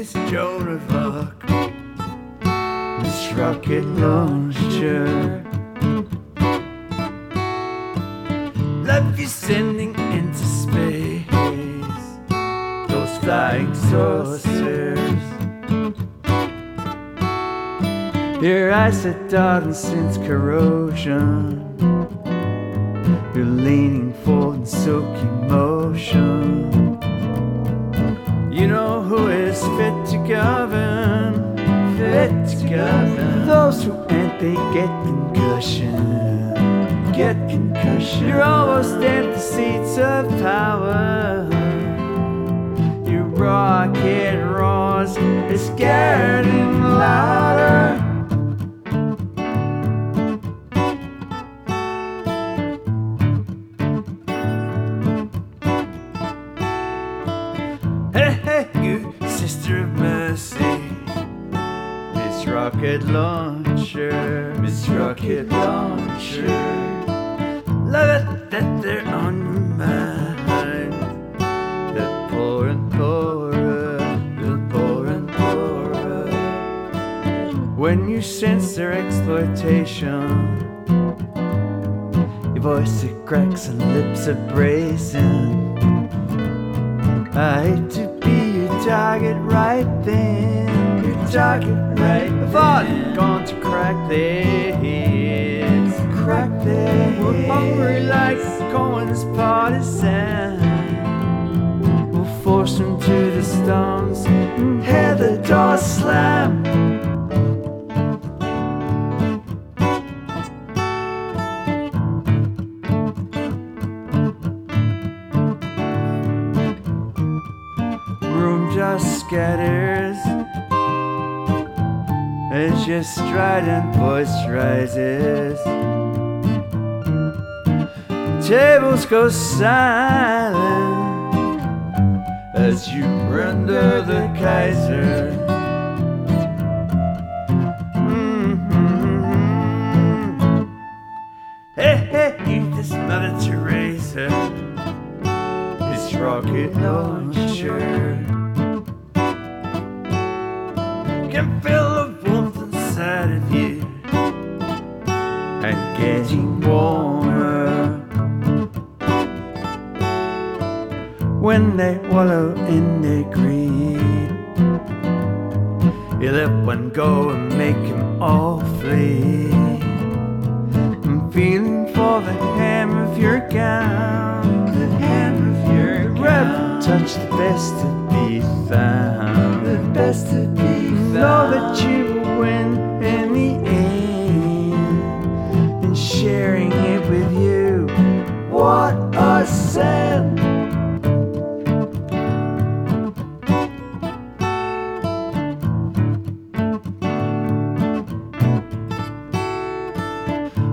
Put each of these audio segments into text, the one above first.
this of Arc, this rocket launcher. Love you sending into space those flying saucers. Your eyes are darting since corrosion. You're leaning forward in silky motion. Is fit to govern, fit to govern. Those who ain't, they get concussion, get concussion. You're almost empty seats of power. Your rocket roars, it's getting louder. Hey, hey, you sister of mercy, Miss Rocket Launcher, Miss Rocket Launcher. Love it that they're on your mind. The poor and poorer, the poor and poorer. When you sense their exploitation, your voice it cracks and lips are brazen. I hate to target right then. Your target right all gone to crack their heads. Crack their heads. We're hungry like Cohen's partisan. We'll force them to the stones mm-hmm. and hear the door slam. Room just scatters as your strident voice rises. Tables go silent as you render the Kaiser. Mhm. Hey, hey, you this Mother Teresa rocket launcher can feel the warmth inside of you and getting warmer when they wallow in their greed. You let one go and make him all flee. I'm feeling for the hem the best to be found, the best to be found. Know that you will win in the end, and sharing it with you. What a sin!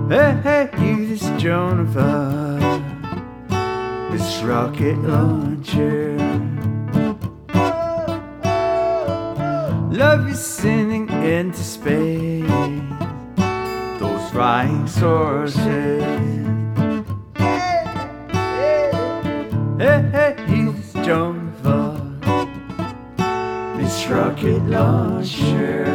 Hey, hey, you this Joan of Arc, this rocket launcher. Love is sending into space those flying saucers. Hey, hey, Joan of Arc, this rocket launcher.